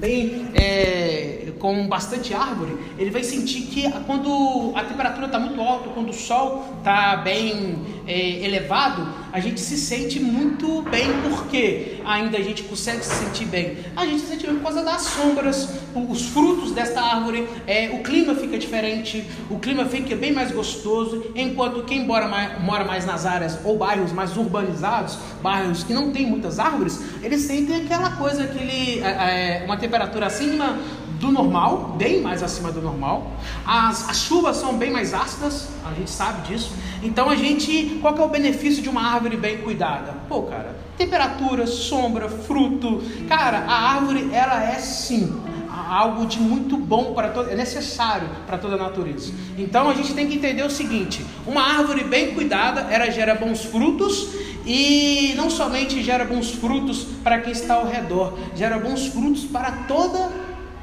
bem é, com bastante árvore, ele vai sentir que quando a temperatura está muito alta, quando o sol está bem é, elevado, a gente se sente muito bem, porque ainda a gente consegue se sentir bem. A gente se sente bem por causa das sombras, os frutos desta árvore, é, o clima fica diferente, o clima fica bem mais gostoso, enquanto quem mora mais, mora mais nas áreas ou bairros mais urbanizados, bairros que não tem muitas árvores, eles sentem aquela coisa, aquele, é, é uma temperatura acima do normal, bem mais acima do normal. As, as chuvas são bem mais ácidas, a gente sabe disso. Então a gente, qual é o benefício de uma árvore bem cuidada? Pô, cara, temperatura, sombra, fruto. Cara, a árvore ela é sim algo de muito bom para todo, é necessário para toda a natureza. Então a gente tem que entender o seguinte: uma árvore bem cuidada, ela gera bons frutos e não somente gera bons frutos para quem está ao redor, gera bons frutos para toda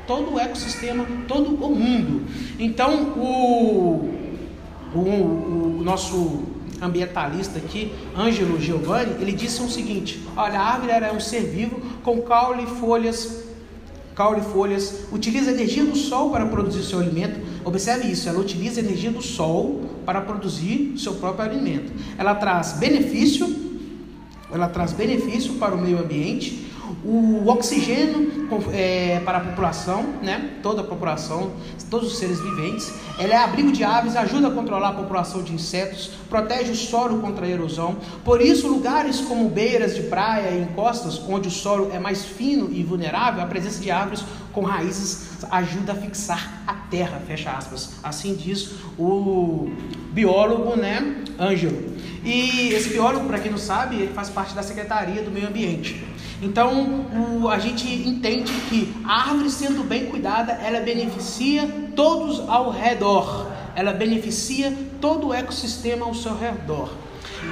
todo o ecossistema, todo o mundo. Então, o, o, o nosso ambientalista aqui, Ângelo Giovanni, ele disse o seguinte: olha, a árvore era um ser vivo com caule e folhas. Caule e folhas, utiliza a energia do sol para produzir seu alimento. Observe isso, ela utiliza a energia do sol para produzir seu próprio alimento. Ela traz benefício, ela traz benefício para o meio ambiente, o oxigênio é, para a população, né? toda a população, todos os seres viventes. Ela é abrigo de aves, ajuda a controlar a população de insetos, protege o solo contra a erosão. Por isso, lugares como beiras de praia e encostas, onde o solo é mais fino e vulnerável, a presença de árvores com raízes ajuda a fixar a terra, fecha aspas. Assim diz o biólogo, né, Ângelo. E esse biólogo, para quem não sabe, ele faz parte da Secretaria do Meio Ambiente. Então, o, a gente entende que a árvore sendo bem cuidada, ela beneficia todos ao redor. Ela beneficia todo o ecossistema ao seu redor.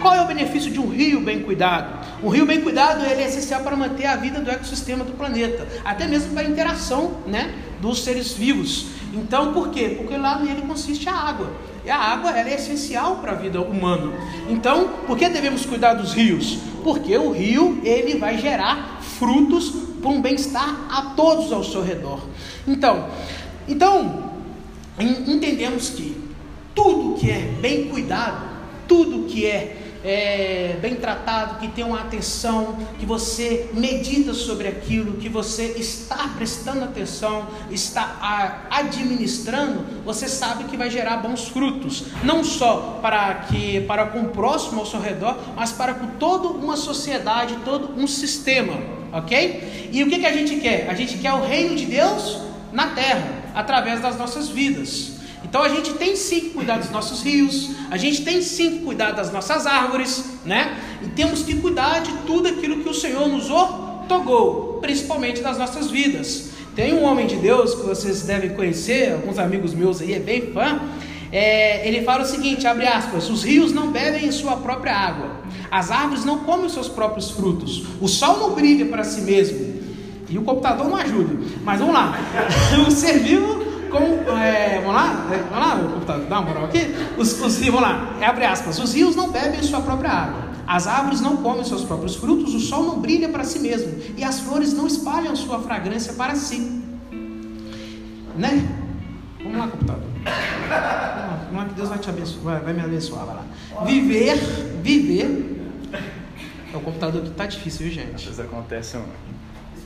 Qual é o benefício de um rio bem cuidado? Um rio bem cuidado ele é essencial para manter a vida do ecossistema do planeta, até mesmo para a interação né, dos seres vivos. Então, por quê? Porque lá nele consiste a água. E a água ela é essencial para a vida humana. Então, por que devemos cuidar dos rios? Porque o rio ele vai gerar frutos para um bem-estar a todos ao seu redor. Então, então entendemos que tudo que é bem cuidado, tudo que é é, bem tratado, que tem uma atenção, que você medita sobre aquilo, que você está prestando atenção, está administrando, você sabe que vai gerar bons frutos, não só para que para com o próximo ao seu redor, mas para com toda uma sociedade, todo um sistema, ok? E o que, que a gente quer? A gente quer o reino de Deus na terra, através das nossas vidas. Então a gente tem sim que cuidar dos nossos rios, a gente tem sim que cuidar das nossas árvores, né? E temos que cuidar de tudo aquilo que o Senhor nos otorgou, principalmente das nossas vidas. Tem um homem de Deus que vocês devem conhecer, alguns amigos meus aí é bem fã. É, ele fala o seguinte, abre aspas, os rios não bebem sua própria água, as árvores não comem os seus próprios frutos, o sol não brilha para si mesmo, e o computador não ajuda. Mas vamos lá, o ser vivo com, é, vamos lá, é, vamos lá, computador, dá uma moral aqui. Os, os vamos lá, abre aspas. Os rios não bebem sua própria água, as árvores não comem seus próprios frutos, o sol não brilha para si mesmo e as flores não espalham sua fragrância para si. Né? Vamos lá, computador. Vamos lá que Deus vai te abençoar, vai me abençoar, vai lá. Viver, viver. É o computador que tá difícil, viu, gente? Às vezes acontece um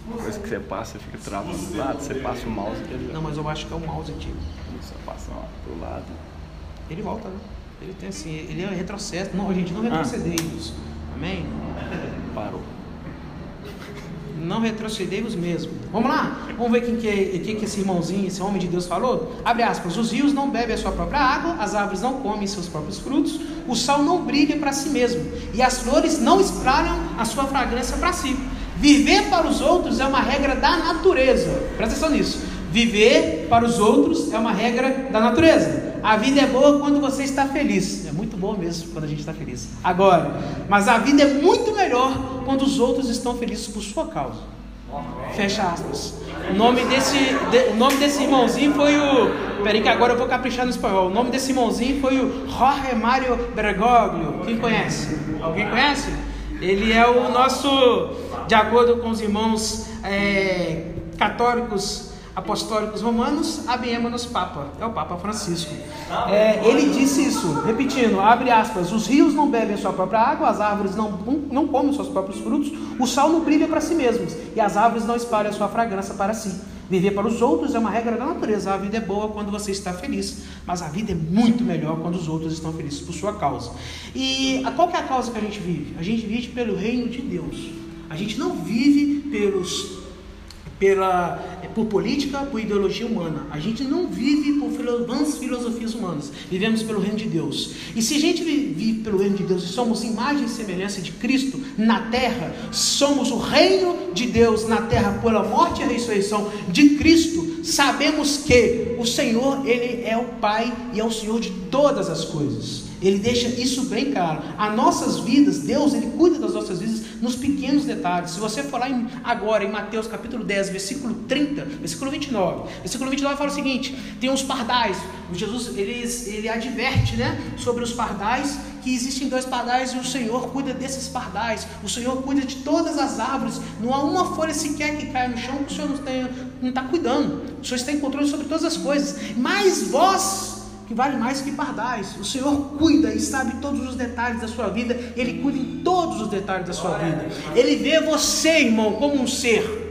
depois que você passa, você fica travando do lado, você passa o mouse ele Não, mas eu acho que é o mouse antigo. Você passa ó, pro lado. Ele volta, né? Ele tem assim, ele é retrocesso. Não, gente, não retrocedei-vos. Ah. Amém? Parou. Não retrocedei-vos mesmo. Vamos lá? Vamos ver quem que, é, quem que esse irmãozinho, esse homem de Deus falou? Abre aspas. Os rios não bebem a sua própria água, as árvores não comem seus próprios frutos, o sol não brilha para si mesmo, e as flores não espalham a sua fragrância para si. Viver para os outros é uma regra da natureza. Presta atenção nisso. Viver para os outros é uma regra da natureza. A vida é boa quando você está feliz. É muito boa mesmo quando a gente está feliz. Agora, mas a vida é muito melhor quando os outros estão felizes por sua causa. Fecha aspas. O nome desse, de, o nome desse irmãozinho foi o. Peraí, que agora eu vou caprichar no espanhol. O nome desse irmãozinho foi o Jorge Mário Bergoglio. Quem conhece? Alguém conhece? Ele é o nosso de acordo com os irmãos é, católicos apostólicos romanos, abemos Papa, é o Papa Francisco. É, ele disse isso, repetindo, abre aspas, os rios não bebem sua própria água, as árvores não, não comem seus próprios frutos, o sol não brilha para si mesmos, e as árvores não espalham sua fragrância para si. Viver para os outros é uma regra da natureza. A vida é boa quando você está feliz, mas a vida é muito melhor quando os outros estão felizes por sua causa. E qual que é a causa que a gente vive? A gente vive pelo reino de Deus. A gente não vive pelos pela, por política, por ideologia humana. A gente não vive por vãs filosofias humanas. Vivemos pelo reino de Deus. E se a gente vive pelo reino de Deus e somos imagem e semelhança de Cristo na terra, somos o reino de Deus na terra pela morte e ressurreição de Cristo, sabemos que o Senhor, ele é o Pai e é o Senhor de todas as coisas. Ele deixa isso bem claro. As nossas vidas, Deus, Ele cuida das nossas vidas nos pequenos detalhes. Se você lá em, agora em Mateus capítulo 10, versículo 30, versículo 29, versículo 29 fala o seguinte: tem uns pardais. Jesus ele, ele adverte né, sobre os pardais, que existem dois pardais e o Senhor cuida desses pardais. O Senhor cuida de todas as árvores. Não há uma folha sequer que caia no chão que o Senhor não está cuidando. O Senhor está em controle sobre todas as coisas. Mas vós que vale mais que pardais. O Senhor cuida e sabe todos os detalhes da sua vida, Ele cuida em todos os detalhes da sua vida. Ele vê você, irmão, como um ser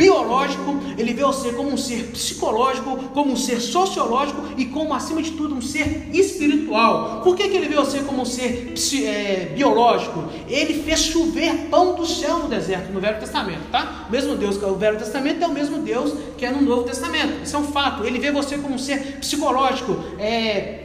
biológico, ele vê você como um ser psicológico, como um ser sociológico e como, acima de tudo, um ser espiritual. Por que, que ele vê você como um ser é, biológico? Ele fez chover pão do céu no deserto, no Velho Testamento, tá? O mesmo Deus que é o Velho Testamento é o mesmo Deus que é no Novo Testamento. Isso é um fato. Ele vê você como um ser psicológico, é,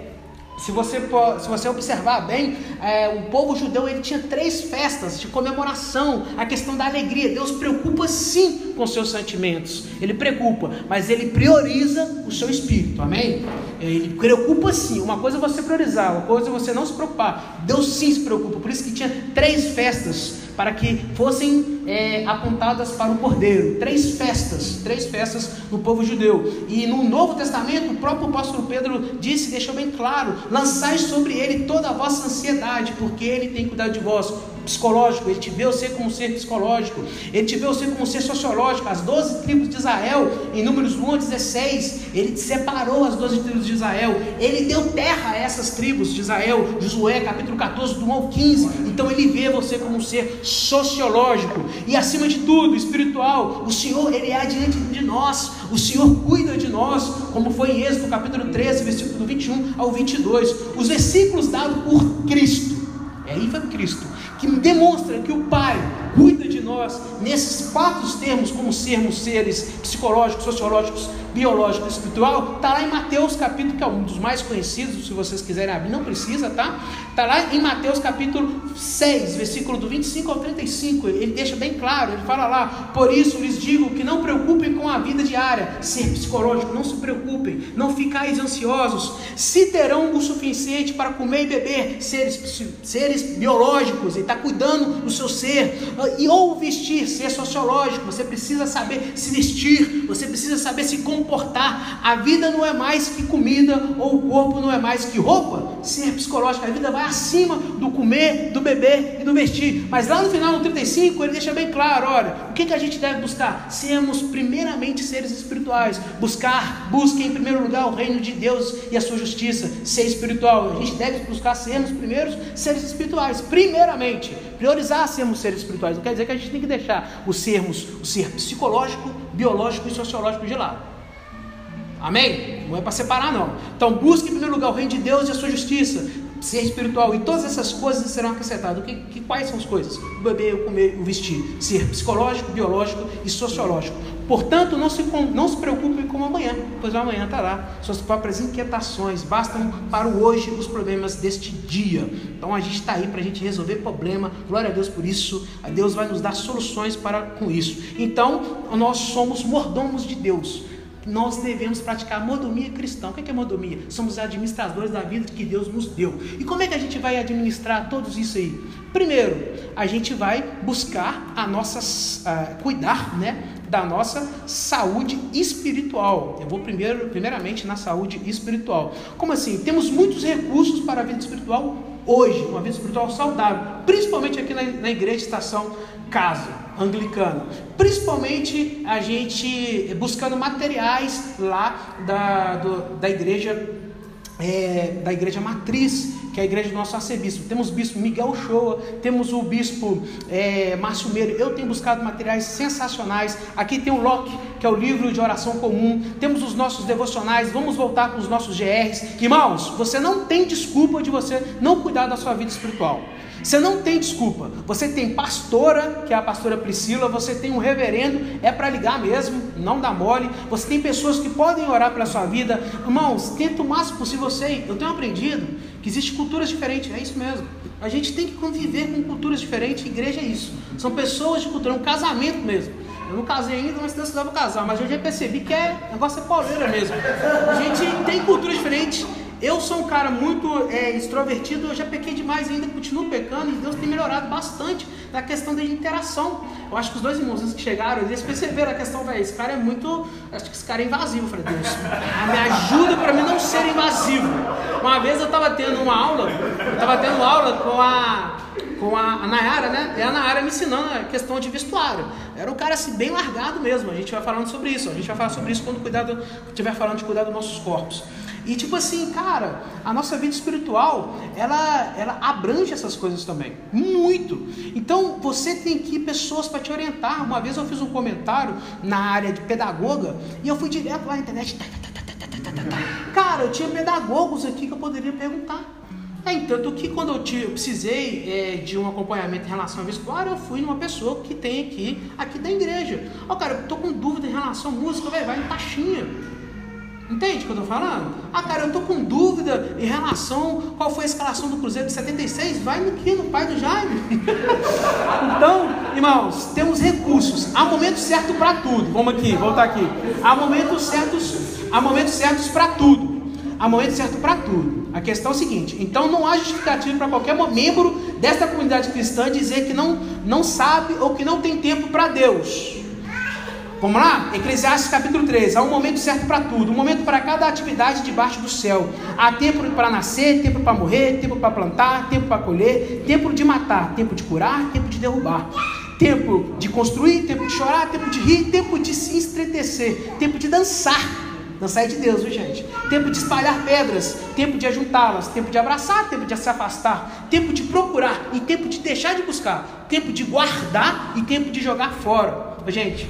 se você, se você observar bem, é, o povo judeu ele tinha três festas de comemoração, a questão da alegria. Deus preocupa sim com seus sentimentos, ele preocupa, mas ele prioriza o seu espírito, amém? Ele preocupa sim. Uma coisa é você priorizar, uma coisa é você não se preocupar. Deus sim se preocupa, por isso que tinha três festas para que fossem é, apontadas para o Cordeiro. Três festas, três festas no povo judeu. E no Novo Testamento, o próprio apóstolo Pedro disse, deixou bem claro: lançai sobre ele toda a vossa ansiedade, porque ele tem cuidado de vós psicológico, ele te vê você como um ser psicológico, ele te vê você como um ser sociológico. As 12 tribos de Israel, em Números 1 a 16, ele separou as 12 tribos de Israel, ele deu terra a essas tribos de Israel, Josué capítulo 14, do 1 ao 15. Então ele vê você como um ser sociológico e acima de tudo, espiritual. O Senhor, ele é adiante de nós, o Senhor cuida de nós, como foi em Êxodo capítulo 13, versículo 21 ao 22. Os versículos dados por Cristo. É Cristo que demonstra que o Pai cuida de nós nesses quatro termos, como sermos seres psicológicos, sociológicos, biológico e espiritual, está lá em Mateus capítulo, que é um dos mais conhecidos, se vocês quiserem abrir, não precisa, tá? Está lá em Mateus capítulo 6, versículo do 25 ao 35, ele deixa bem claro, ele fala lá, por isso lhes digo que não preocupem com a vida diária, ser psicológico, não se preocupem, não ficais ansiosos, se terão o suficiente para comer e beber, seres, seres biológicos, ele está cuidando do seu ser, e ou vestir, ser sociológico, você precisa saber se vestir, você precisa saber se comportar, comportar. A vida não é mais que comida, ou o corpo não é mais que roupa. Ser psicológico, a vida vai acima do comer, do beber e do vestir. Mas lá no final, no 35, ele deixa bem claro: olha, o que, que a gente deve buscar? Sermos primeiramente seres espirituais. Buscar, busque em primeiro lugar o reino de Deus e a sua justiça. Ser espiritual. A gente deve buscar sermos primeiros seres espirituais. Primeiramente, priorizar sermos seres espirituais. Não quer dizer que a gente tem que deixar o sermos, o ser psicológico, biológico e sociológico de lado. Amém? Não é para separar, não. Então, busque em primeiro lugar o reino de Deus e a sua justiça, ser espiritual, e todas essas coisas serão acrescentadas. Que, que, quais são as coisas? O beber, o comer, o vestir. Ser psicológico, biológico e sociológico. Portanto, não se, não se preocupe com o amanhã, pois o amanhã está lá. Suas próprias inquietações bastam para o hoje os problemas deste dia. Então a gente está aí para a gente resolver problema. Glória a Deus por isso. A Deus vai nos dar soluções para com isso. Então, nós somos mordomos de Deus nós devemos praticar mordomia cristã. O que é mordomia? Somos administradores da vida que Deus nos deu. E como é que a gente vai administrar todos isso aí? Primeiro, a gente vai buscar a nossa, uh, cuidar, né, da nossa saúde espiritual. Eu vou primeiro, primeiramente na saúde espiritual. Como assim? Temos muitos recursos para a vida espiritual? hoje, uma vida espiritual saudável, principalmente aqui na, na igreja Estação Casa Anglicana. Principalmente a gente buscando materiais lá da, do, da igreja é, da igreja matriz, que é a igreja do nosso arcebispo. Temos o bispo Miguel Shoa, temos o bispo é, Márcio Meiro. Eu tenho buscado materiais sensacionais. Aqui tem o Locke, que é o livro de oração comum. Temos os nossos devocionais. Vamos voltar com os nossos GRs. Irmãos, você não tem desculpa de você não cuidar da sua vida espiritual. Você não tem desculpa. Você tem pastora, que é a pastora Priscila, você tem um reverendo, é para ligar mesmo, não dá mole. Você tem pessoas que podem orar pela sua vida. Irmãos, tenta o máximo possível você. Eu tenho aprendido que existem culturas diferentes, é isso mesmo. A gente tem que conviver com culturas diferentes, igreja é isso. São pessoas de cultura, é um casamento mesmo. Eu não casei ainda, mas Deus deve casar. Mas eu já percebi que é negócio é pauleira mesmo. A gente tem culturas diferentes. Eu sou um cara muito é, extrovertido, eu já pequei demais ainda, continuo pecando e Deus tem melhorado bastante na questão da interação. Eu acho que os dois irmãos que chegaram, eles perceberam a questão, velho, esse cara é muito. Acho que esse cara é invasivo. Eu falei, Deus, me ajuda para mim não ser invasivo. Uma vez eu estava tendo uma aula, eu estava tendo aula com a com a, a Nayara, né? E a Nayara me ensinando a questão de vestuário. Era um cara assim, bem largado mesmo. A gente vai falando sobre isso. A gente vai falar sobre isso quando cuidado, estiver falando de cuidar dos nossos corpos. E tipo assim, cara, a nossa vida espiritual, ela, ela abrange essas coisas também, muito. Então você tem que ir pessoas para te orientar. Uma vez eu fiz um comentário na área de pedagoga e eu fui direto lá na internet. Cara, eu tinha pedagogos aqui que eu poderia perguntar. É, tanto que quando eu, te, eu precisei é, de um acompanhamento em relação ao vestuário, eu fui numa pessoa que tem aqui, aqui da igreja. Ó, oh, cara, eu tô com dúvida em relação à música, vai, vai em taxinha. Entende o que eu estou falando? Ah, cara, eu estou com dúvida em relação qual foi a escalação do Cruzeiro de 76. Vai no que? No pai do Jaime. então, irmãos, temos recursos. Há momentos certos para tudo. Vamos aqui, voltar aqui. Há momentos certos, há momentos certos para tudo. Há momentos certos para tudo. A questão é o seguinte: então não há justificativa para qualquer membro desta comunidade cristã dizer que não, não sabe ou que não tem tempo para Deus. Vamos lá? Eclesiastes capítulo 3. Há um momento certo para tudo, um momento para cada atividade debaixo do céu. Há tempo para nascer, tempo para morrer, tempo para plantar, tempo para colher, tempo de matar, tempo de curar, tempo de derrubar. Tempo de construir, tempo de chorar, tempo de rir, tempo de se estretecer, tempo de dançar. Dançar é de Deus, viu gente? Tempo de espalhar pedras, tempo de ajuntá-las, tempo de abraçar, tempo de se afastar, tempo de procurar e tempo de deixar de buscar, tempo de guardar e tempo de jogar fora. Gente,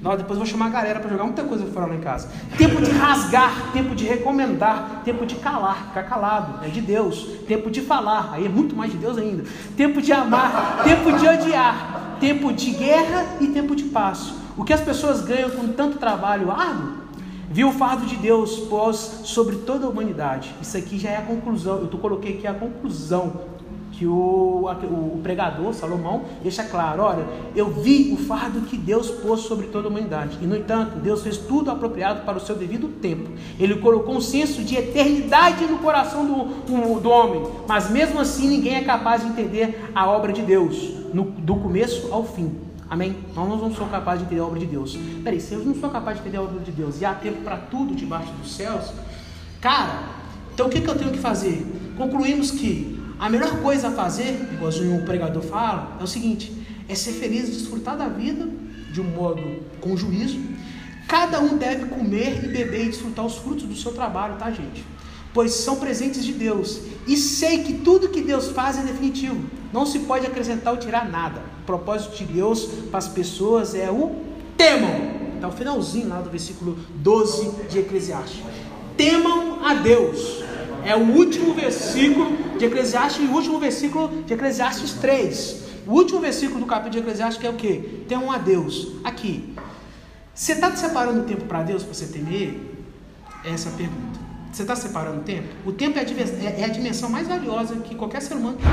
nós depois vou chamar a galera para jogar muita coisa fora lá em casa. Tempo de rasgar, tempo de recomendar, tempo de calar, ficar calado, é de Deus. Tempo de falar, aí é muito mais de Deus ainda. Tempo de amar, tempo de odiar, tempo de guerra e tempo de paz. O que as pessoas ganham com tanto trabalho árduo? Viu o fardo de Deus pós sobre toda a humanidade. Isso aqui já é a conclusão. Eu coloquei aqui a conclusão que o, o, pregador, Salomão, deixa claro: olha, eu vi o fardo que Deus pôs sobre toda a humanidade, e no entanto, Deus fez tudo apropriado para o seu devido tempo. Ele colocou um senso de eternidade no coração do, do homem, mas mesmo assim ninguém é capaz de entender a obra de Deus, no, do começo ao fim. Amém? Nós não somos capazes de entender a obra de Deus. Peraí, se eu não sou capaz de entender a obra de Deus e há tempo para tudo debaixo dos céus, cara, então o que, que eu tenho que fazer? Concluímos que a melhor coisa a fazer, igualzinho o pregador fala, é o seguinte: é ser feliz desfrutar da vida de um modo com juízo. Cada um deve comer e beber e desfrutar os frutos do seu trabalho, tá, gente? Pois são presentes de Deus. E sei que tudo que Deus faz é definitivo. Não se pode acrescentar ou tirar nada. O propósito de Deus para as pessoas é o temam. Está o finalzinho lá do versículo 12 de Eclesiastes. Temam a Deus é o último versículo de Eclesiastes e o último versículo de Eclesiastes 3. O último versículo do capítulo de Eclesiastes é o que? Tem um a Deus. Aqui. Você está separando tempo para Deus para você temer? Essa é a pergunta. Você está separando tempo? O tempo é a, é, é a dimensão mais valiosa que qualquer ser humano tem.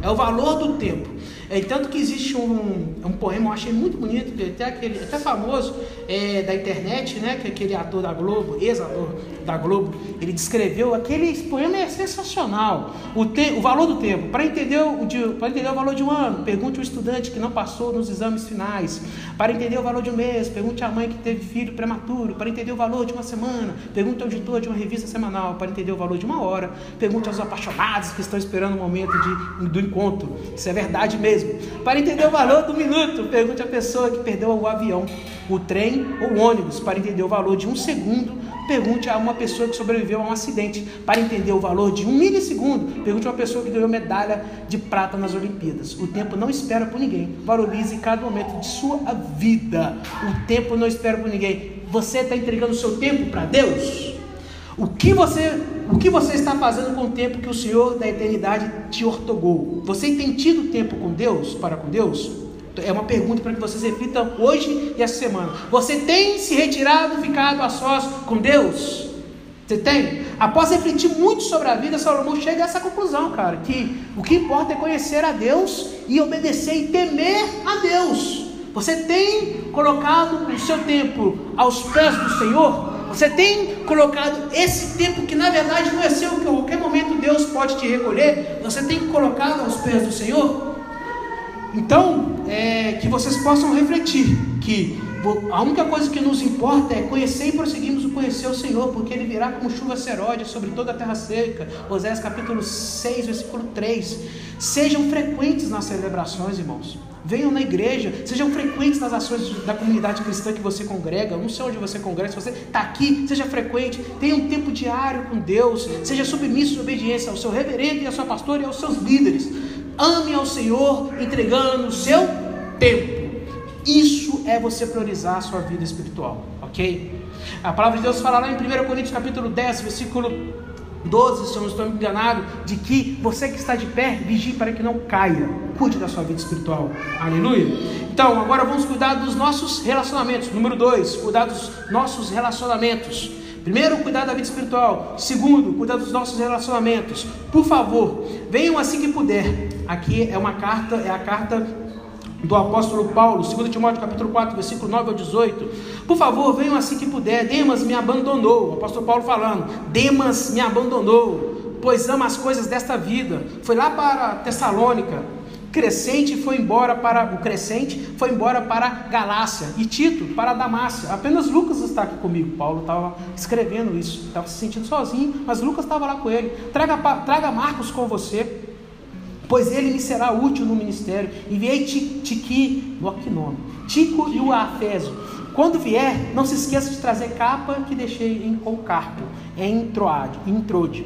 É o valor do tempo. É, tanto que existe um, um poema, eu achei muito bonito, até, aquele, até famoso é, da internet, né? Que aquele ator da Globo, ex-ator da Globo, ele descreveu, aquele poema é sensacional. O, te, o valor do tempo. Para entender, o, para entender o valor de um ano, pergunte o estudante que não passou nos exames finais. Para entender o valor de um mês, pergunte à mãe que teve filho prematuro. Para entender o valor de uma semana, pergunte ao editor de uma revista. Para entender o valor de uma hora, pergunte aos apaixonados que estão esperando o momento de, do encontro. Isso é verdade mesmo. Para entender o valor do minuto, pergunte à pessoa que perdeu o avião, o trem ou o ônibus. Para entender o valor de um segundo, pergunte a uma pessoa que sobreviveu a um acidente. Para entender o valor de um milissegundo, pergunte a uma pessoa que ganhou medalha de prata nas Olimpíadas. O tempo não espera por ninguém. Valorize cada momento de sua vida. O tempo não espera por ninguém. Você está entregando o seu tempo para Deus? O que você o que você está fazendo com o tempo que o Senhor da eternidade te ortogou? Você tem tido tempo com Deus, para com Deus? É uma pergunta para que vocês reflitam hoje e essa semana. Você tem se retirado, ficado a sós com Deus? Você tem? Após refletir muito sobre a vida, Salomão chega a essa conclusão, cara, que o que importa é conhecer a Deus e obedecer e temer a Deus. Você tem colocado o seu tempo aos pés do Senhor? Você tem colocado esse tempo que na verdade não é seu, que a qualquer momento Deus pode te recolher, você tem colocado aos pés do Senhor? Então, é, que vocês possam refletir que a única coisa que nos importa é conhecer e prosseguirmos o conhecer o Senhor, porque Ele virá como chuva serode sobre toda a terra seca. Oséias capítulo 6, versículo 3. Sejam frequentes nas celebrações, irmãos. Venham na igreja, sejam frequentes nas ações da comunidade cristã que você congrega. Não sei onde você congrega, se você está aqui, seja frequente, tenha um tempo diário com Deus, seja submisso e obediência ao seu reverendo e à sua pastora e aos seus líderes. Ame ao Senhor entregando o seu tempo. Isso é você priorizar a sua vida espiritual, ok? A palavra de Deus fala lá em 1 Coríntios capítulo 10, versículo 12, se eu não estou enganado, de que você que está de pé, vigie para que não caia. Cuide da sua vida espiritual. Aleluia. Então, agora vamos cuidar dos nossos relacionamentos. Número 2, cuidar dos nossos relacionamentos. Primeiro, cuidar da vida espiritual. Segundo, cuidar dos nossos relacionamentos. Por favor, venham assim que puder. Aqui é uma carta, é a carta do apóstolo Paulo, 2 Timóteo capítulo 4, versículo 9 ao 18. Por favor, venham assim que puder. Demas me abandonou. O apóstolo Paulo falando: Demas me abandonou, pois ama as coisas desta vida. Foi lá para Tessalônica. Crescente foi embora para o Crescente foi embora para Galácia e Tito para Damácia. Apenas Lucas está aqui comigo. Paulo estava escrevendo isso, estava se sentindo sozinho, mas Lucas estava lá com ele. Traga, traga Marcos com você pois ele me será útil no ministério. Enviei Tiqui, no aqui nome, Tico e o Afésio. Quando vier, não se esqueça de trazer capa que deixei em Concarpo, em Troade, Trode.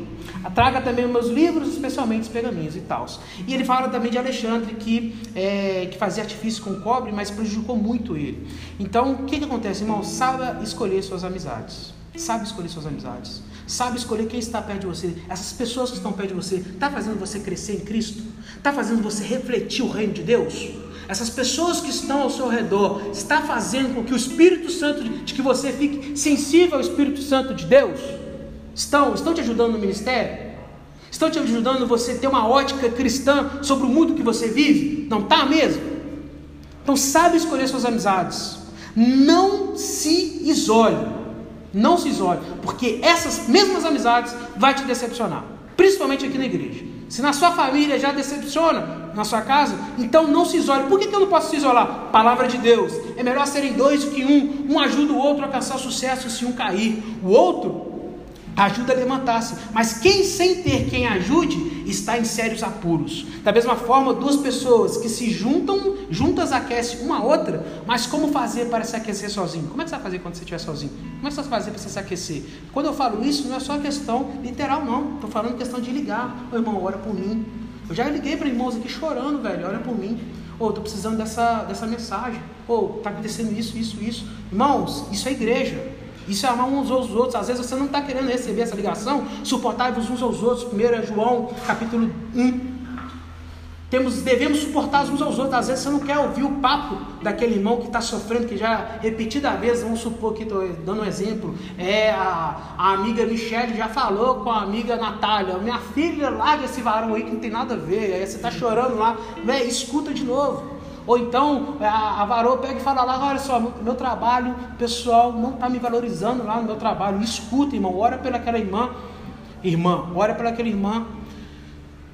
Traga também meus livros, especialmente os pergaminhos e tal. E ele fala também de Alexandre, que, é, que fazia artifício com cobre, mas prejudicou muito ele. Então, o que, que acontece, irmão? Saiba escolher suas amizades. Sabe escolher suas amizades. Sabe escolher quem está perto de você. Essas pessoas que estão perto de você, está fazendo você crescer em Cristo? Está fazendo você refletir o reino de Deus? Essas pessoas que estão ao seu redor, está fazendo com que o Espírito Santo, de que você fique sensível ao Espírito Santo de Deus? Estão, estão te ajudando no ministério? Estão te ajudando você ter uma ótica cristã sobre o mundo que você vive? Não está mesmo? Então sabe escolher suas amizades. Não se isole. Não se isole, porque essas mesmas amizades vai te decepcionar, principalmente aqui na igreja. Se na sua família já decepciona, na sua casa, então não se isole. Por que, que eu não posso se isolar? Palavra de Deus. É melhor serem dois do que um. Um ajuda o outro a alcançar sucesso se um cair. O outro ajuda a levantar-se. Mas quem sem ter quem ajude está em sérios apuros. Da mesma forma, duas pessoas que se juntam, juntas aquecem uma a outra, mas como fazer para se aquecer sozinho? Como é que você vai fazer quando você estiver sozinho? Como é que você vai fazer para você se aquecer? Quando eu falo isso, não é só questão literal, não. Estou falando questão de ligar. Ô irmão, ora por mim. Eu já liguei para irmãos aqui chorando, velho, ora por mim. Ou oh, estou precisando dessa, dessa mensagem. Ou oh, está acontecendo isso, isso, isso. Irmãos, isso é igreja. Isso é amar uns aos outros. Às vezes você não está querendo receber essa ligação. Suportai-vos uns aos outros. 1 João capítulo 1. Temos, devemos suportar uns aos outros. Às vezes você não quer ouvir o papo daquele irmão que está sofrendo, que já repetida vez, vamos supor que estou dando um exemplo, é a, a amiga Michelle já falou com a amiga Natália, minha filha, larga esse varão aí que não tem nada a ver, aí você está chorando lá, véi, escuta de novo. Ou então a, a varô pega e fala lá, olha só, meu, meu trabalho pessoal não está me valorizando lá no meu trabalho. Escuta, irmão, ora pelaquela irmã, irmã, ora pelaquela irmã.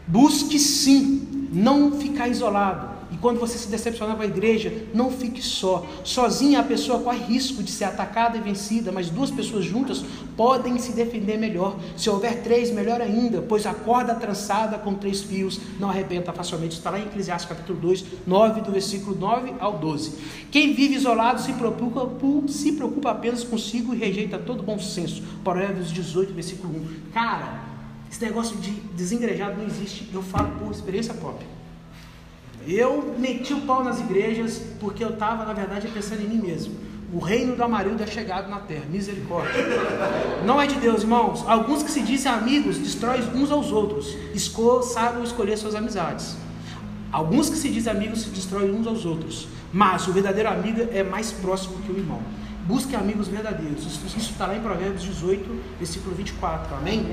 Busque sim, não ficar isolado. E quando você se decepcionar com a igreja, não fique só. Sozinha a pessoa corre risco de ser atacada e vencida, mas duas pessoas juntas podem se defender melhor. Se houver três, melhor ainda, pois a corda trançada com três fios não arrebenta facilmente. Está lá em Eclesiastes capítulo 2, 9, do versículo 9 ao 12. Quem vive isolado se preocupa, se preocupa apenas consigo e rejeita todo bom senso. Provérbios 18, versículo 1. Cara, esse negócio de desengrejado não existe. Eu falo por experiência própria. Eu meti o pau nas igrejas porque eu estava, na verdade, pensando em mim mesmo. O reino do Amarildo é chegado na terra. Misericórdia. Não é de Deus, irmãos. Alguns que se dizem amigos destroem uns aos outros. Esco, sabem escolher suas amizades. Alguns que se dizem amigos se destroem uns aos outros. Mas o verdadeiro amigo é mais próximo que o irmão. Busque amigos verdadeiros. Isso está lá em Provérbios 18, versículo 24. Amém?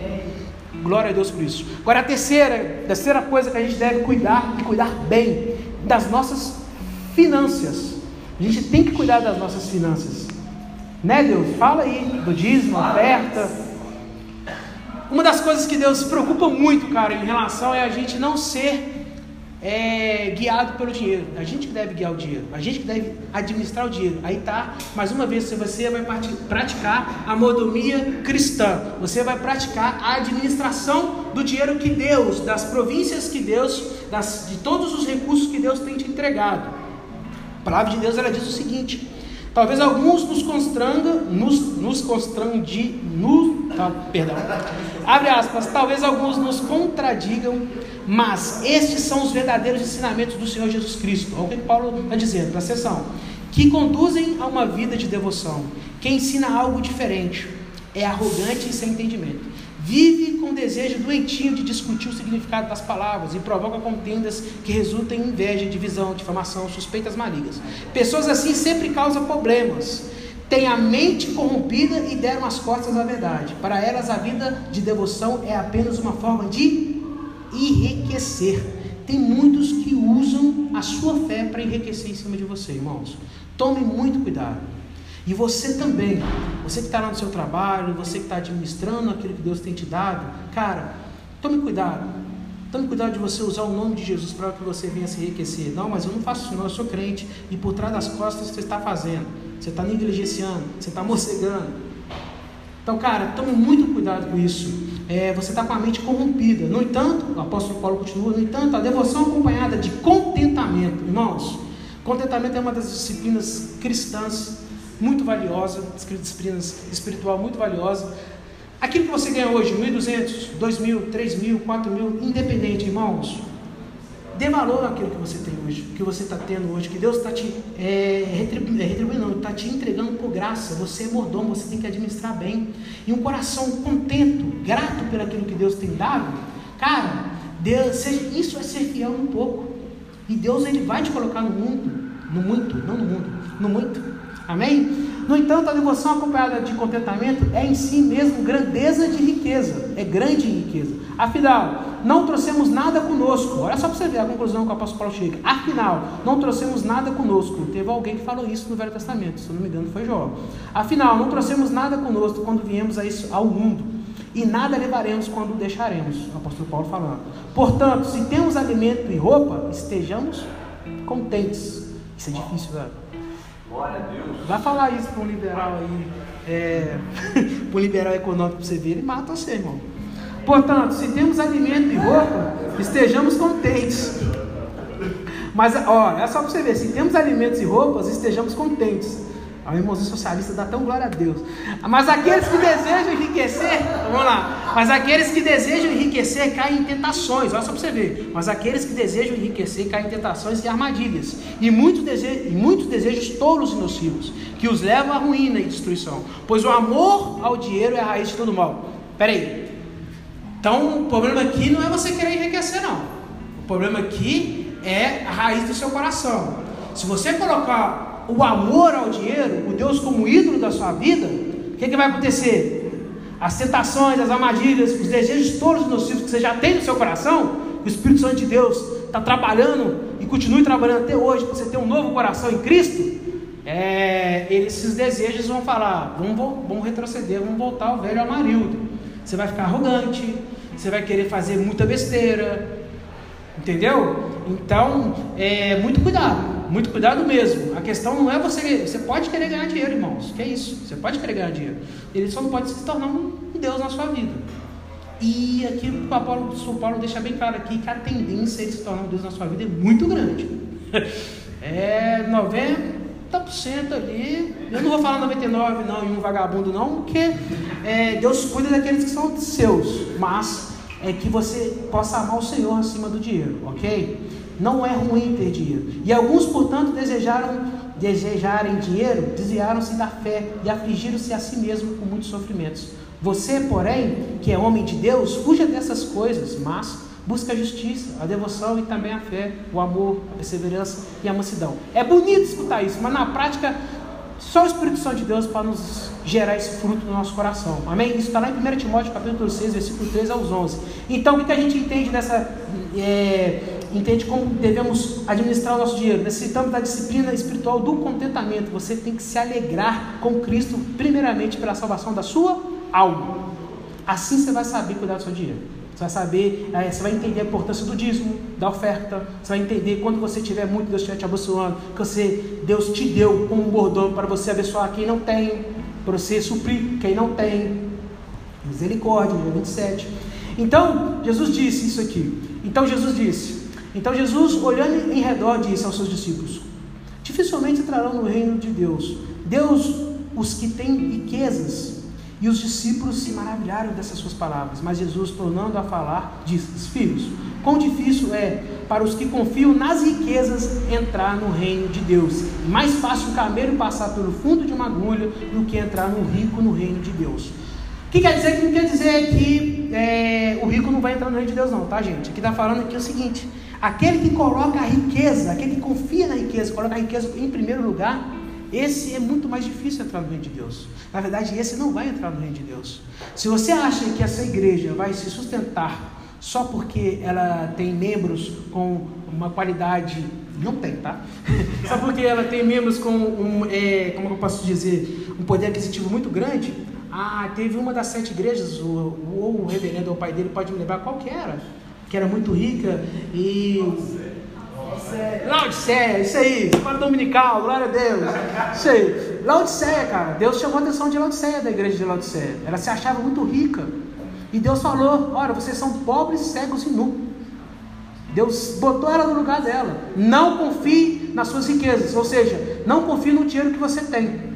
Glória a Deus por isso. Agora a terceira, a terceira coisa que a gente deve cuidar e cuidar bem das nossas finanças. A gente tem que cuidar das nossas finanças. Né, Deus? Fala aí do dízimo, oferta. Uma das coisas que Deus se preocupa muito, cara, em relação é a gente não ser é guiado pelo dinheiro. A gente que deve guiar o dinheiro, a gente que deve administrar o dinheiro. Aí tá, mais uma vez, você vai praticar a mordomia cristã. Você vai praticar a administração do dinheiro que Deus, das províncias que Deus, das, de todos os recursos que Deus tem te entregado. A palavra de Deus ela diz o seguinte: Talvez alguns nos constranga, nos, nos constrange, nos, tá, perdão, abre aspas, talvez alguns nos contradigam, mas estes são os verdadeiros ensinamentos do Senhor Jesus Cristo. Olha o que Paulo está dizendo, presta atenção, que conduzem a uma vida de devoção, que ensina algo diferente, é arrogante e sem entendimento vive com desejo doentio de discutir o significado das palavras e provoca contendas que resultam em inveja, divisão, difamação, suspeitas malignas. Pessoas assim sempre causam problemas. Têm a mente corrompida e deram as costas à verdade. Para elas, a vida de devoção é apenas uma forma de enriquecer. Tem muitos que usam a sua fé para enriquecer em cima de você, irmãos. Tome muito cuidado. E você também, você que está lá no seu trabalho, você que está administrando aquilo que Deus tem te dado, cara, tome cuidado. Tome cuidado de você usar o nome de Jesus para que você venha se enriquecer. Não, mas eu não faço isso, não, eu sou crente. E por trás das costas você está fazendo. Você está negligenciando, você está mocegando. Então, cara, tome muito cuidado com isso. É, você está com a mente corrompida. No entanto, o apóstolo Paulo continua, no entanto, a devoção acompanhada de contentamento, irmãos, contentamento é uma das disciplinas cristãs muito valiosa, disciplina espiritual muito valiosa. Aquilo que você ganha hoje, 1.200, 2.000, 3.000, 4.000, independente, irmãos, dê valor àquilo que você tem hoje, que você está tendo hoje, que Deus está te é, é retribuindo, está te entregando por graça. Você é mordomo, você tem que administrar bem. E um coração contento, grato pelo aquilo que Deus tem dado, cara, Deus, seja, isso é ser fiel um pouco. E Deus ele vai te colocar no mundo, no muito, não no mundo, no muito. Amém? No entanto, a devoção acompanhada de contentamento é em si mesmo grandeza de riqueza, é grande riqueza. Afinal, não trouxemos nada conosco. Olha só para você ver a conclusão que o apóstolo Paulo chega. Afinal, não trouxemos nada conosco. Teve alguém que falou isso no Velho Testamento, se não me engano, foi Jó. Afinal, não trouxemos nada conosco quando viemos a isso, ao mundo. E nada levaremos quando o deixaremos. O apóstolo Paulo falando. Portanto, se temos alimento e roupa, estejamos contentes. Isso é difícil, velho. Vai falar isso para um liberal aí, é, para um liberal econômico para você ver, ele mata você, irmão. Portanto, se temos alimento e roupa, estejamos contentes. Mas, ó, é só para você ver, se temos alimentos e roupas, estejamos contentes. A irmãozinho socialista dá tão glória a Deus. Mas aqueles que desejam enriquecer, vamos lá. Mas aqueles que desejam enriquecer caem em tentações. Olha só para você ver. Mas aqueles que desejam enriquecer caem em tentações e armadilhas. E muitos, desejos, e muitos desejos tolos e nocivos, que os levam à ruína e destruição. Pois o amor ao dinheiro é a raiz de todo mal. Peraí. Então, o problema aqui não é você querer enriquecer, não. O problema aqui é a raiz do seu coração. Se você colocar o amor ao dinheiro, o Deus como ídolo da sua vida, o que, que vai acontecer? As tentações, as armadilhas, os desejos todos nocivos que você já tem no seu coração, o Espírito Santo de Deus está trabalhando e continue trabalhando até hoje para você ter um novo coração em Cristo, é, esses desejos vão falar, vamos retroceder, vamos voltar ao velho Amarildo. Você vai ficar arrogante, você vai querer fazer muita besteira, entendeu? Então, é, muito cuidado, muito cuidado mesmo. A questão não é você, você pode querer ganhar dinheiro, irmãos, que é isso, você pode querer ganhar dinheiro. Ele só não pode se tornar um Deus na sua vida. E aqui o Paulo, Paulo deixa bem claro aqui que a tendência de se tornar um Deus na sua vida é muito grande. É 90% ali. Eu não vou falar 99 não, em um vagabundo não, porque é, Deus cuida daqueles que são seus. Mas é que você possa amar o Senhor acima do dinheiro, ok? Não é ruim ter dinheiro. E alguns, portanto, desejaram desejarem dinheiro, desviaram-se da fé e afligiram-se a si mesmo com muitos sofrimentos. Você, porém, que é homem de Deus, fuja dessas coisas, mas busca a justiça, a devoção e também a fé, o amor, a perseverança e a mansidão. É bonito escutar isso, mas na prática, só o Espírito Santo de Deus para nos gerar esse fruto no nosso coração. Amém? Isso está lá em 1 Timóteo capítulo 6, versículo 3 aos 11. Então, o que a gente entende nessa. É, entende como devemos administrar o nosso dinheiro. Necessitamos da disciplina espiritual do contentamento. Você tem que se alegrar com Cristo, primeiramente pela salvação da sua alma. Assim você vai saber cuidar do seu dinheiro. Você vai saber, é, você vai entender a importância do dízimo, da oferta. Você vai entender quando você tiver muito, Deus estiver te abençoando, que você, Deus te deu como um bordão para você abençoar quem não tem, para você suprir quem não tem. Misericórdia, 27. Então, Jesus disse isso aqui. Então, Jesus disse: então Jesus, olhando em redor, disse aos seus discípulos: Dificilmente entrarão no reino de Deus. Deus, os que têm riquezas. E os discípulos se maravilharam dessas suas palavras. Mas Jesus, tornando a falar, disse: Filhos, quão difícil é para os que confiam nas riquezas entrar no reino de Deus. Mais fácil um camelo passar pelo fundo de uma agulha do que entrar no rico no reino de Deus. O que quer dizer? Que não quer dizer que é, o rico não vai entrar no reino de Deus, não, tá, gente? Aqui está falando aqui o seguinte: Aquele que coloca a riqueza, aquele que confia na riqueza, coloca a riqueza em primeiro lugar, esse é muito mais difícil entrar no reino de Deus. Na verdade, esse não vai entrar no reino de Deus. Se você acha que essa igreja vai se sustentar só porque ela tem membros com uma qualidade. Não tem, tá? só porque ela tem membros com um. É, como eu posso dizer? Um poder aquisitivo muito grande. Ah, teve uma das sete igrejas, ou o reverendo ou o pai dele pode me lembrar qual que era que era muito rica e. Laodiceia, isso aí, escola dominical, glória a Deus. Isso aí. Laodiceia, cara, Deus chamou a atenção de Laodiceia, da igreja de Laodiceia. Ela se achava muito rica. E Deus falou: Olha, vocês são pobres, cegos e nus. Deus botou ela no lugar dela. Não confie nas suas riquezas, ou seja, não confie no dinheiro que você tem.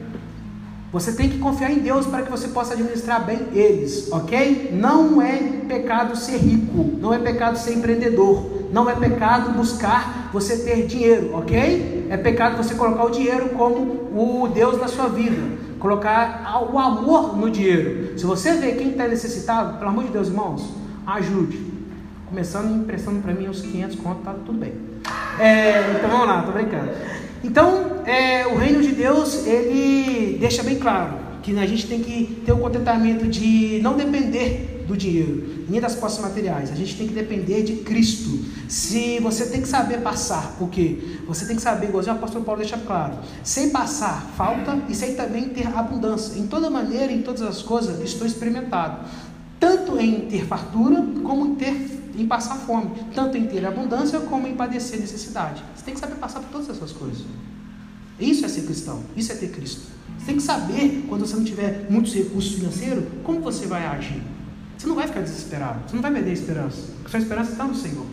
Você tem que confiar em Deus para que você possa administrar bem eles, ok? Não é pecado ser rico, não é pecado ser empreendedor, não é pecado buscar você ter dinheiro, ok? É pecado você colocar o dinheiro como o Deus da sua vida, colocar o amor no dinheiro. Se você vê quem está necessitado, pelo amor de Deus, irmãos, ajude. Começando emprestando para mim uns 500 contos, tá tudo bem. É, então vamos lá, tô brincando. Então, é, o reino de Deus, ele deixa bem claro que a gente tem que ter o contentamento de não depender do dinheiro, nem das posses materiais. A gente tem que depender de Cristo. Se você tem que saber passar, por quê? Você tem que saber, igual o apóstolo Paulo deixa claro, sem passar falta e sem também ter abundância. Em toda maneira, em todas as coisas, estou experimentado. Tanto em ter fartura, como em ter em passar fome, tanto em ter abundância como em padecer necessidade. Você tem que saber passar por todas essas coisas. Isso é ser cristão, isso é ter Cristo. Você tem que saber, quando você não tiver muitos recursos financeiros, como você vai agir. Você não vai ficar desesperado, você não vai perder a esperança, porque sua esperança está no Senhor.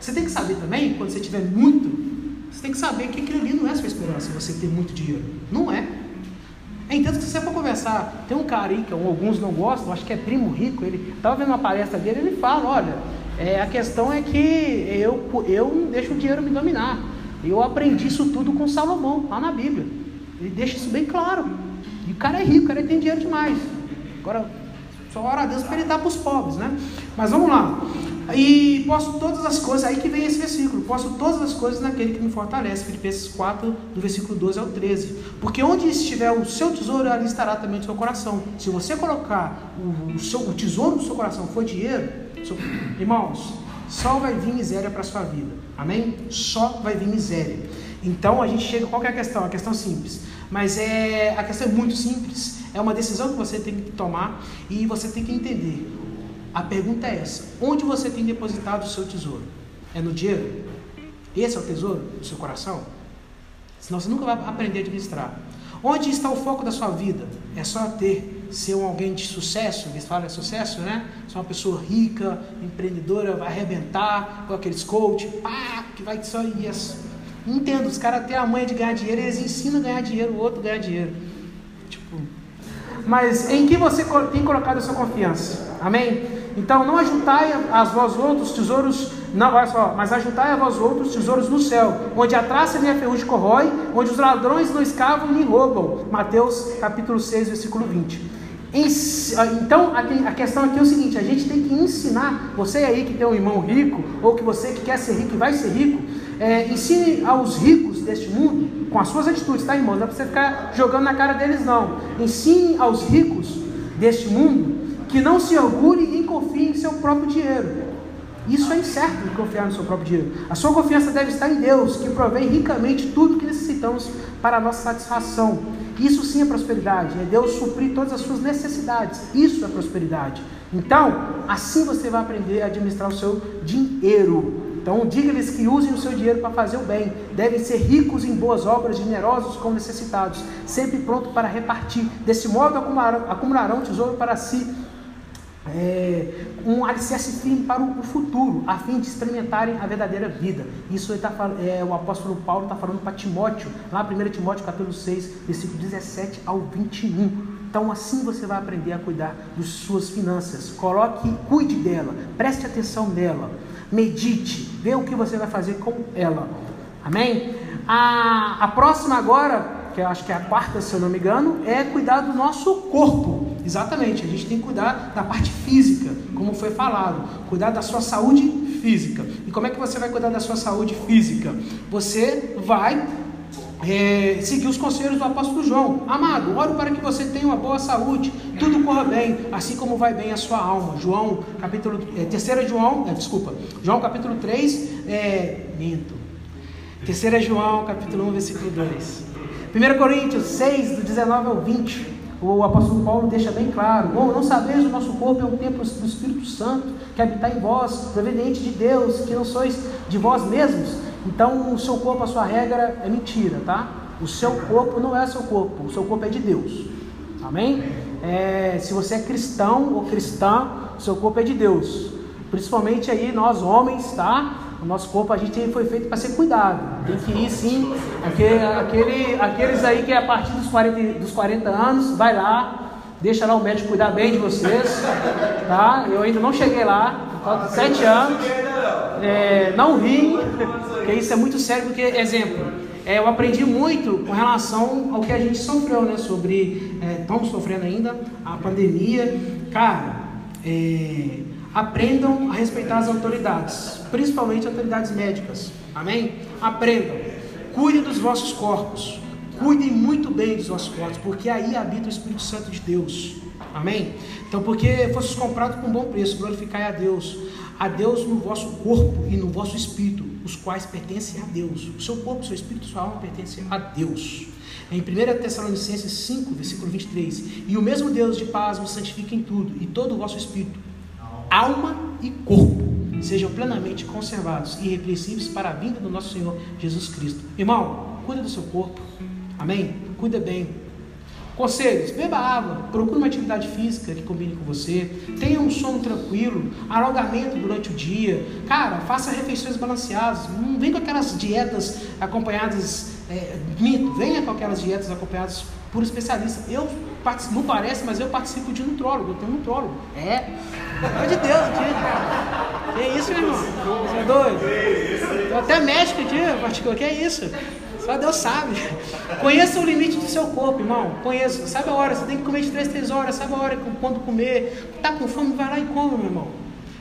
Você tem que saber também, quando você tiver muito, você tem que saber que aquilo ali não é sua esperança, você ter muito dinheiro. Não é. É entanto que se você for conversar, tem um cara aí que alguns não gostam, acho que é primo rico, ele estava vendo uma palestra dele, ele fala, olha, é, a questão é que eu, eu deixo o dinheiro me dominar. Eu aprendi isso tudo com Salomão, lá na Bíblia. Ele deixa isso bem claro. E o cara é rico, o cara tem dinheiro demais. Agora, só ora a Deus para ele dar para os pobres, né? Mas vamos lá. E posso todas as coisas, aí que vem esse versículo, posso todas as coisas naquele que me fortalece, Filipenses 4, do versículo 12 ao 13. Porque onde estiver o seu tesouro, ali estará também o seu coração. Se você colocar o, o, seu, o tesouro do seu coração for dinheiro, irmãos, só vai vir miséria para sua vida. Amém? Só vai vir miséria. Então a gente chega, qual é a questão? A questão simples. Mas é, a questão é muito simples. É uma decisão que você tem que tomar e você tem que entender a pergunta é essa: onde você tem depositado o seu tesouro? É no dinheiro? Esse é o tesouro do seu coração? Senão você nunca vai aprender a administrar. Onde está o foco da sua vida? É só ter, ser um alguém de sucesso, eles falam é sucesso, né? Ser uma pessoa rica, empreendedora, vai arrebentar com aqueles coach, pá, que vai só isso. Entendo, os caras têm a manha de ganhar dinheiro, eles ensinam a ganhar dinheiro, o outro ganhar dinheiro. Tipo, mas em que você tem colocado a sua confiança? Amém? Então, não ajuntai a vós outros tesouros, não, olha só, mas ajuntai a vós outros tesouros no céu, onde a traça nem a ferrugem corrói, onde os ladrões não escavam nem roubam. Mateus capítulo 6, versículo 20. Então, a questão aqui é o seguinte: a gente tem que ensinar, você aí que tem um irmão rico, ou que você que quer ser rico e vai ser rico, é, ensine aos ricos deste mundo, com as suas atitudes, tá, irmão? Não é para você ficar jogando na cara deles, não. Ensine aos ricos deste mundo que não se orgulhe e confie em seu próprio dinheiro. Isso é incerto de confiar no seu próprio dinheiro. A sua confiança deve estar em Deus, que provém ricamente tudo que necessitamos para a nossa satisfação. Isso sim é prosperidade, é Deus suprir todas as suas necessidades. Isso é prosperidade. Então, assim você vai aprender a administrar o seu dinheiro. Então, diga-lhes que usem o seu dinheiro para fazer o bem. Devem ser ricos em boas obras, generosos com necessitados, sempre pronto para repartir. Desse modo, acumularão, acumularão tesouro para si é, um alicerce firme para o futuro, a fim de experimentarem a verdadeira vida. Isso tá, é, o apóstolo Paulo está falando para Timóteo, lá 1 Timóteo capítulo 6, versículo 17 ao 21. Então assim você vai aprender a cuidar das suas finanças. Coloque, cuide dela, preste atenção nela, medite, vê o que você vai fazer com ela. Amém? A, a próxima agora que eu acho que é a quarta, se eu não me engano, é cuidar do nosso corpo. Exatamente, a gente tem que cuidar da parte física, como foi falado, cuidar da sua saúde física. E como é que você vai cuidar da sua saúde física? Você vai é, seguir os conselhos do apóstolo João. Amado, oro para que você tenha uma boa saúde, tudo corra bem, assim como vai bem a sua alma. João, capítulo, é, terceira João, é, desculpa, João capítulo 3, é, minto. Terceira João, capítulo 1, versículo 2. 1 Coríntios 6, do 19 ao 20, o apóstolo Paulo deixa bem claro: oh, não sabeis o nosso corpo é um templo do Espírito Santo que habita em vós, proveniente de Deus, que não sois de vós mesmos. Então, o seu corpo, a sua regra é mentira, tá? O seu corpo não é seu corpo, o seu corpo é de Deus. Amém? É, se você é cristão ou cristã, o seu corpo é de Deus. Principalmente aí nós homens, tá? O nosso corpo a gente foi feito para ser cuidado. Tem que ir sim. Aquele, aquele, aqueles aí que é a partir dos 40, dos 40 anos, vai lá, deixa lá o médico cuidar bem de vocês. Tá? Eu ainda não cheguei lá, falta 7 anos. É, não ri, porque isso é muito sério, porque, exemplo, é, eu aprendi muito com relação ao que a gente sofreu, né? Sobre. É, estamos sofrendo ainda, a pandemia. Cara, é, Aprendam a respeitar as autoridades, principalmente autoridades médicas. Amém? Aprendam. Cuidem dos vossos corpos. Cuidem muito bem dos vossos corpos, porque aí habita o Espírito Santo de Deus. Amém? Então, porque fostes comprados com bom preço, glorificai a Deus. A Deus no vosso corpo e no vosso espírito, os quais pertencem a Deus. O seu corpo, o seu espírito, sua alma pertencem a Deus. Em 1 Tessalonicenses 5, versículo 23, e o mesmo Deus de paz vos santifica em tudo, e todo o vosso espírito, alma e corpo sejam plenamente conservados e irrepreensíveis para a vinda do nosso Senhor Jesus Cristo. Irmão, cuida do seu corpo. Amém? Cuida bem. Conselhos: beba água, procure uma atividade física que combine com você, tenha um sono tranquilo, alongamento durante o dia. Cara, faça refeições balanceadas. Não vem com aquelas dietas acompanhadas, é, mito, venha com aquelas dietas acompanhadas por especialistas. Eu não parece, mas eu participo de nutrólogo, eu tenho nutrólogo. É. Pelo de Deus, tio. Que isso, meu irmão? Você é doido? Eu até médico, tio, particular. Que é isso? Só Deus sabe. Conheça o limite do seu corpo, irmão. Conheça. Sabe a hora? Você tem que comer de 3, 3 horas. Sabe a hora quando comer. Tá com fome? Vai lá e come, meu irmão.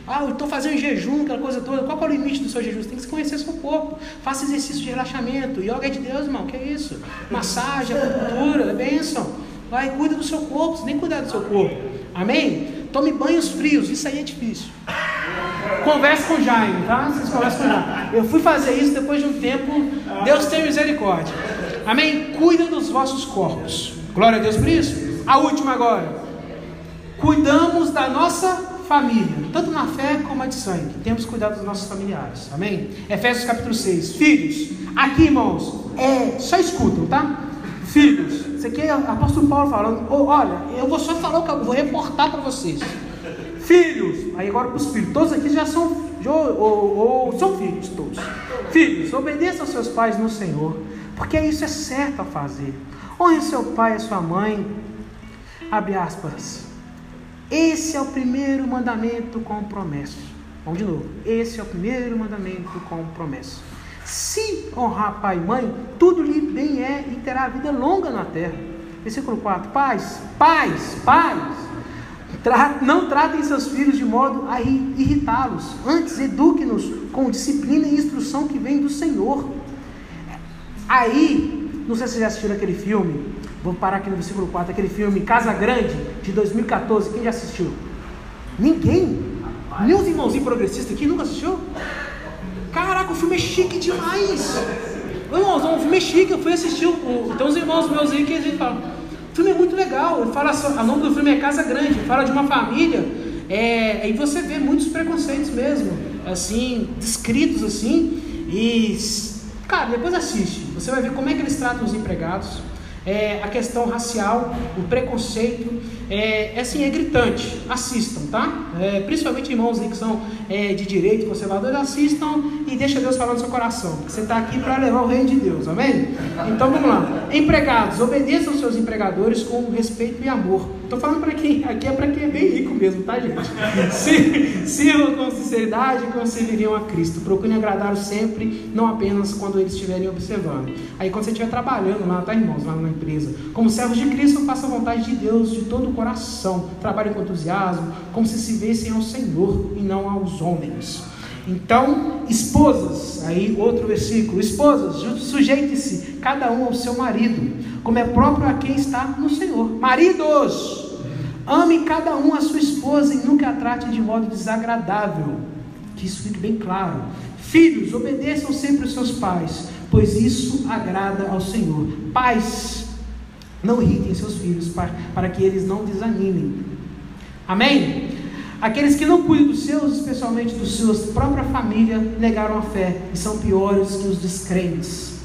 Ah, eu estou fazendo jejum, aquela coisa toda. Qual é o limite do seu jejum? Você tem que conhecer seu corpo. Faça exercício de relaxamento. Yoga é de Deus, irmão. Que é isso? Massagem, acupuntura, é bênção. Vai, cuida do seu corpo. Que cuidar do seu corpo. Amém? Tome banhos frios. Isso aí é difícil. Converse com Jaime, tá? Vocês conversam com Jaime. Eu fui fazer isso depois de um tempo. Deus tem misericórdia. Amém? Cuida dos vossos corpos. Glória a Deus por isso. A última agora. Cuidamos da nossa família, tanto na fé como a de sangue. Temos cuidar dos nossos familiares. Amém? Efésios capítulo 6. Filhos, aqui irmãos, é, só escutam, tá? Filhos, isso aqui é o apóstolo Paulo falando. Oh, olha, eu vou só falar o que eu vou reportar para vocês. Filhos, aí agora para os filhos, todos aqui já são, ou, ou, ou, são filhos, todos. Filhos, obedeçam aos seus pais no Senhor, porque isso é certo a fazer. Honre seu pai e sua mãe. Abre aspas. Esse é o primeiro mandamento com promessa. Vamos de novo. Esse é o primeiro mandamento com promessa. Se honrar pai e mãe, tudo lhe bem é e terá vida longa na terra. Versículo 4. Pais, pais, pais, não tratem seus filhos de modo a irritá-los. Antes, eduque-nos com disciplina e instrução que vem do Senhor. Aí, não sei se vocês já assistiram aquele filme, Vou parar aqui no versículo 4, aquele filme Casa Grande, de 2014. Quem já assistiu? Ninguém? Nem os irmãozinhos progressistas aqui nunca assistiu? Caraca, o filme é chique demais! Irmãos, o filme é chique, eu fui assistir. O, tem uns irmãos meus aí que a gente fala. O filme é muito legal. Ele fala, o nome do filme é Casa Grande, fala de uma família. É, e você vê muitos preconceitos mesmo, assim, descritos assim. E, cara, depois assiste. Você vai ver como é que eles tratam os empregados é, a questão racial, o preconceito, é, é assim, é gritante. Assistam, tá? É, principalmente irmãos que são é, de direito, conservadores, assistam e deixa Deus falar no seu coração. Você está aqui para levar o reino de Deus, amém? Então vamos lá. Empregados, obedeçam seus empregadores com respeito e amor. Estou falando para quem? Aqui é para quem é bem rico mesmo, tá, gente? Sirvam com sinceridade como serviriam a Cristo. Procurem agradá-lo sempre, não apenas quando eles estiverem observando. Aí quando você estiver trabalhando lá, tá, irmãos, lá na empresa, como servos de Cristo, faça a vontade de Deus de todo o coração. Trabalhem com entusiasmo, como se se vissem ao Senhor e não aos homens. Então, esposas, aí outro versículo: esposas, sujeite-se cada um ao seu marido, como é próprio a quem está no Senhor. Maridos, ame cada um a sua esposa e nunca a trate de modo desagradável. Que isso fique bem claro. Filhos, obedeçam sempre os seus pais, pois isso agrada ao Senhor. Pais, não irritem seus filhos para, para que eles não desanimem. Amém? Aqueles que não cuidam dos seus, especialmente dos seus própria família, negaram a fé e são piores que os descrentes.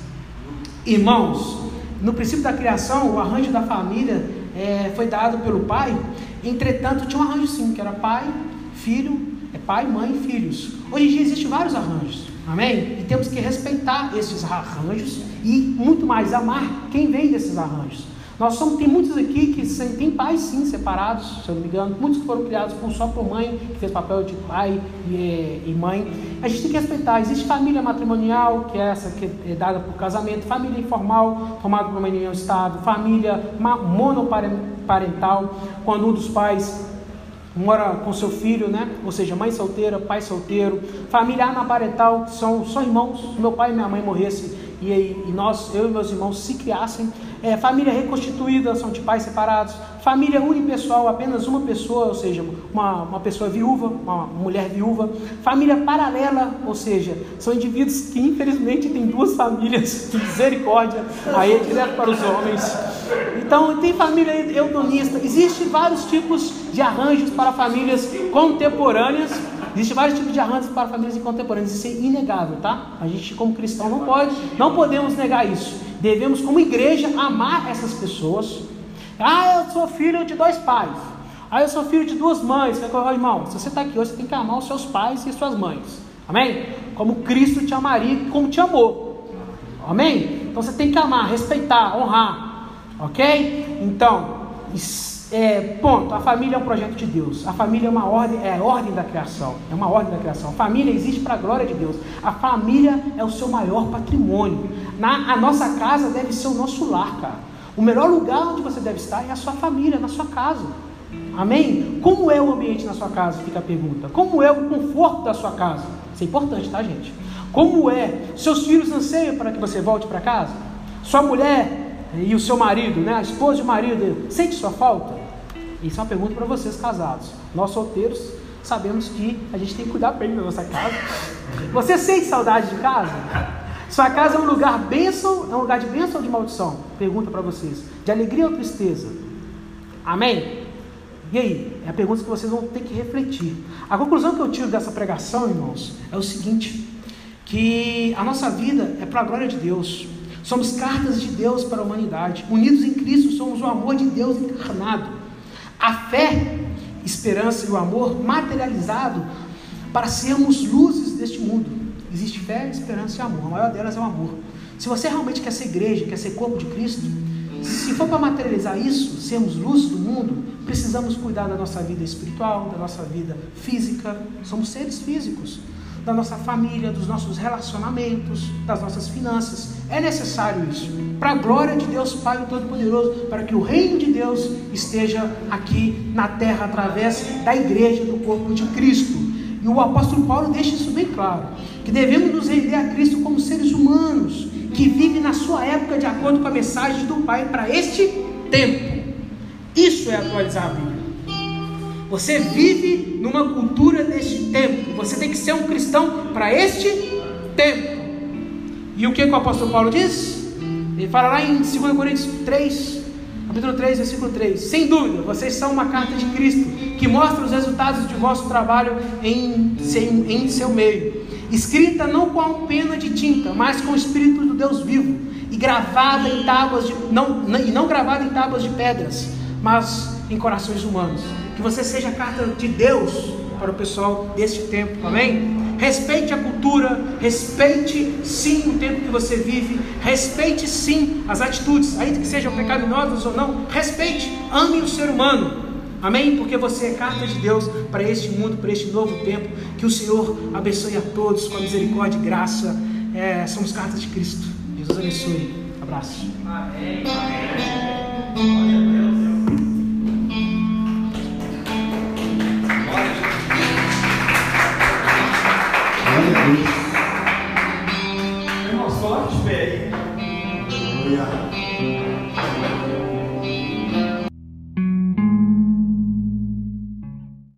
Irmãos, no princípio da criação, o arranjo da família é, foi dado pelo pai. Entretanto, tinha um arranjo sim, que era pai, filho, é pai, mãe e filhos. Hoje em dia existem vários arranjos, amém? E temos que respeitar esses arranjos e muito mais amar quem vem desses arranjos. Nós somos, tem muitos aqui que têm pais sim separados, se eu não me engano, muitos que foram criados por só por mãe, que fez papel de pai e, é, e, mãe. A gente tem que respeitar. Existe família matrimonial, que é essa que é dada por casamento, família informal, formada por uma união estado, família monoparental, quando um dos pais mora com seu filho, né? Ou seja, mãe solteira, pai solteiro, família anaparental, que são só irmãos. Meu pai e minha mãe morressem e, e nós, eu e meus irmãos, se criassem é, família reconstituída, são de pais separados. Família unipessoal, apenas uma pessoa, ou seja, uma, uma pessoa viúva, uma mulher viúva. Família paralela, ou seja, são indivíduos que infelizmente têm duas famílias, misericórdia, aí é direto para os homens. Então, tem família eudonista. Existem vários tipos de arranjos para famílias contemporâneas. Existem vários tipos de arranjos para famílias contemporâneas. Isso é inegável, tá? A gente, como cristão, não pode, não podemos negar isso. Devemos, como igreja, amar essas pessoas. Ah, eu sou filho de dois pais. Ah, eu sou filho de duas mães. Irmão, se você está aqui hoje, você tem que amar os seus pais e suas mães. Amém? Como Cristo te amaria, como te amou. Amém? Então você tem que amar, respeitar, honrar. Ok? Então, é, ponto, a família é um projeto de Deus. A família é uma ordem, é a ordem da criação. É uma ordem da criação. A família existe para a glória de Deus. A família é o seu maior patrimônio. Na, a nossa casa deve ser o nosso lar, cara. O melhor lugar onde você deve estar é a sua família, na sua casa. Amém? Como é o ambiente na sua casa? Fica a pergunta. Como é o conforto da sua casa? Isso é importante, tá, gente? Como é? Seus filhos anseiam para que você volte para casa? Sua mulher e o seu marido, né? A esposa e o marido, sente sua falta? Isso é uma pergunta para vocês casados. Nós solteiros sabemos que a gente tem que cuidar bem da nossa casa. Você sente saudade de casa? Sua casa é um lugar bênção, é um lugar de bênção ou de maldição? Pergunta para vocês. De alegria ou tristeza? Amém? E aí? É a pergunta que vocês vão ter que refletir. A conclusão que eu tiro dessa pregação, irmãos, é o seguinte: que a nossa vida é para a glória de Deus. Somos cartas de Deus para a humanidade. Unidos em Cristo, somos o amor de Deus encarnado. A fé, esperança e o amor materializado para sermos luzes deste mundo. Existe fé, esperança e amor. A maior delas é o amor. Se você realmente quer ser igreja, quer ser corpo de Cristo, se for para materializar isso, sermos luz do mundo, precisamos cuidar da nossa vida espiritual, da nossa vida física. Somos seres físicos. Da nossa família, dos nossos relacionamentos, das nossas finanças. É necessário isso. Para a glória de Deus Pai Todo-Poderoso, para que o reino de Deus esteja aqui na terra através da igreja, do corpo de Cristo. E o apóstolo Paulo deixa isso bem claro que devemos nos render a Cristo como seres humanos, que vivem na sua época de acordo com a mensagem do Pai para este tempo. Isso é atualizar a Bíblia. Você vive numa cultura deste tempo. Você tem que ser um cristão para este tempo. E o que, que o apóstolo Paulo diz? Ele fala lá em 2 Coríntios 3, capítulo 3, versículo 3. Sem dúvida, vocês são uma carta de Cristo que mostra os resultados de vosso trabalho em, em, em seu meio escrita não com pena de tinta, mas com o Espírito do Deus vivo, e gravada em tábuas de, não, e não gravada em tábuas de pedras, mas em corações humanos. Que você seja a carta de Deus para o pessoal deste tempo, amém? Respeite a cultura, respeite sim o tempo que você vive, respeite sim as atitudes, ainda que sejam pecaminosas ou não, respeite, ame o ser humano. Amém? Porque você é carta de Deus para este mundo, para este novo tempo. Que o Senhor abençoe a todos com a misericórdia e graça. É, somos cartas de Cristo. Jesus abençoe. Abraço. Amém. Amém.